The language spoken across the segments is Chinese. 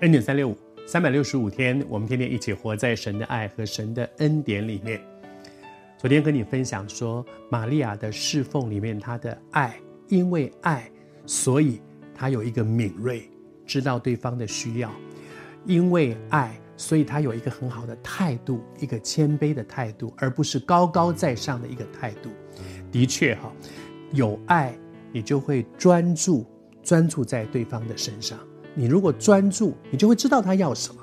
恩典三六五，三百六十五天，我们天天一起活在神的爱和神的恩典里面。昨天跟你分享说，玛利亚的侍奉里面，她的爱，因为爱，所以她有一个敏锐，知道对方的需要；因为爱，所以她有一个很好的态度，一个谦卑的态度，而不是高高在上的一个态度。的确哈，有爱，你就会专注，专注在对方的身上。你如果专注，你就会知道他要什么。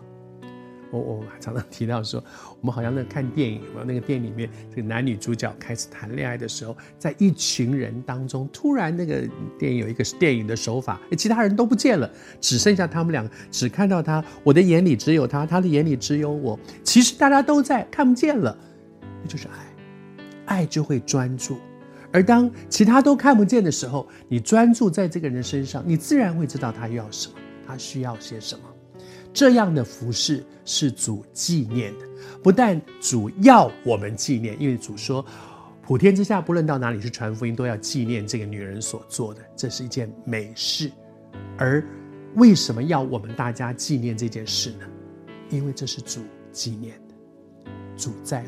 我我常常提到说，我们好像在看电影，那个电影里面，这个男女主角开始谈恋爱的时候，在一群人当中，突然那个电影有一个电影的手法，其他人都不见了，只剩下他们两个，只看到他。我的眼里只有他，他的眼里只有我。其实大家都在，看不见了，那就是爱，爱就会专注。而当其他都看不见的时候，你专注在这个人身上，你自然会知道他要什么。他需要些什么？这样的服饰是主纪念的。不但主要我们纪念，因为主说，普天之下不论到哪里去传福音，都要纪念这个女人所做的，这是一件美事。而为什么要我们大家纪念这件事呢？因为这是主纪念的，主在乎。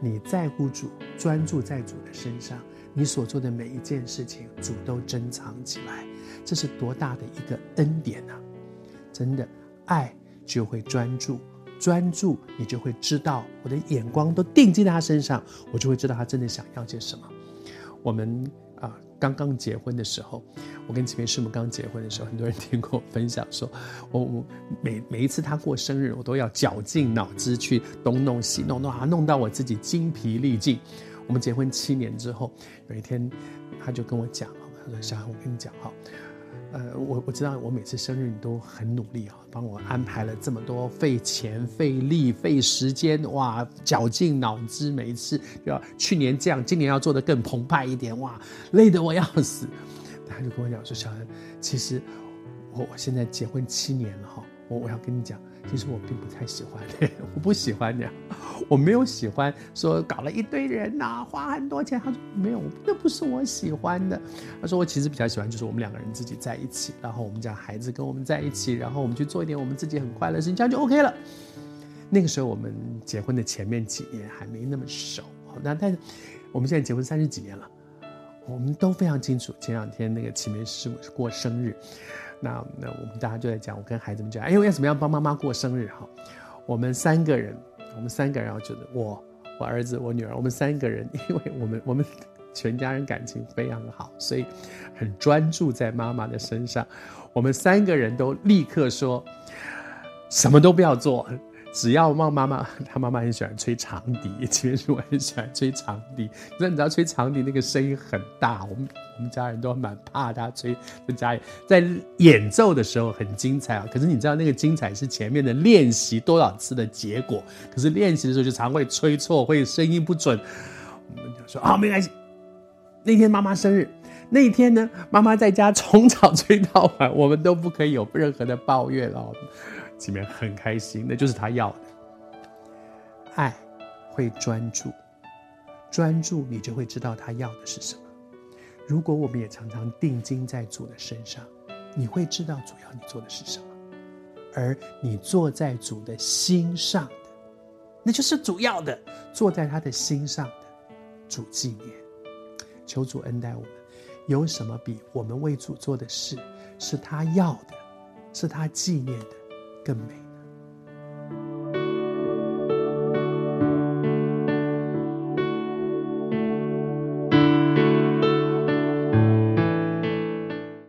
你在乎主，专注在主的身上，你所做的每一件事情，主都珍藏起来。这是多大的一个恩典啊！真的，爱就会专注，专注你就会知道，我的眼光都定睛在他身上，我就会知道他真的想要些什么。我们、刚刚结婚的时候，我跟前面师母刚结婚的时候，很多人听过我分享说，我我每每一次他过生日，我都要绞尽脑汁去东弄西弄，弄啊，弄到我自己精疲力尽。我们结婚七年之后，有一天他就跟我讲，他说：“小孩，我跟你讲哈。”呃，我我知道，我每次生日你都很努力啊，帮我安排了这么多费钱、费力、费时间，哇，绞尽脑汁，每一次要去年这样，今年要做的更澎湃一点，哇，累得我要死。他就跟我讲说，小恩，其实我我现在结婚七年了哈，我我要跟你讲。其实我并不太喜欢，我不喜欢这样，我没有喜欢说搞了一堆人呐、花很多钱。他说没有，那不是我喜欢的。他说我其实比较喜欢就是我们两个人自己在一起，然后我们家孩子跟我们在一起，然后我们去做一点我们自己很快乐的事情，这样就 OK 了。那个时候我们结婚的前面几年还没那么熟，那但是我们现在结婚三十几年了，我们都非常清楚。前两天那个启明师母过生日。那那我们大家就在讲，我跟孩子们讲，哎，我要怎么样帮妈妈过生日哈？我们三个人，我们三个人，我觉得我、我儿子、我女儿，我们三个人，因为我们我们全家人感情非常好，所以很专注在妈妈的身上。我们三个人都立刻说，什么都不要做。只要妈妈妈，他妈妈很喜欢吹长笛，其实我很喜欢吹长笛。那你知道吹长笛那个声音很大，我们我们家人都蛮怕他吹。在家里在演奏的时候很精彩啊，可是你知道那个精彩是前面的练习多少次的结果。可是练习的时候就常会吹错，会声音不准。我们就说啊，没关系。那天妈妈生日，那一天呢，妈妈在家从早吹到晚，我们都不可以有任何的抱怨哦。里面很开心，那 就是他要的。爱会专注，专注你就会知道他要的是什么。如果我们也常常定睛在主的身上，你会知道主要你做的是什么。而你坐在主的心上的，那就是主要的。坐在他的心上的，主纪念。求主恩待我们，有什么比我们为主做的事是他要的，是他纪念的？更美。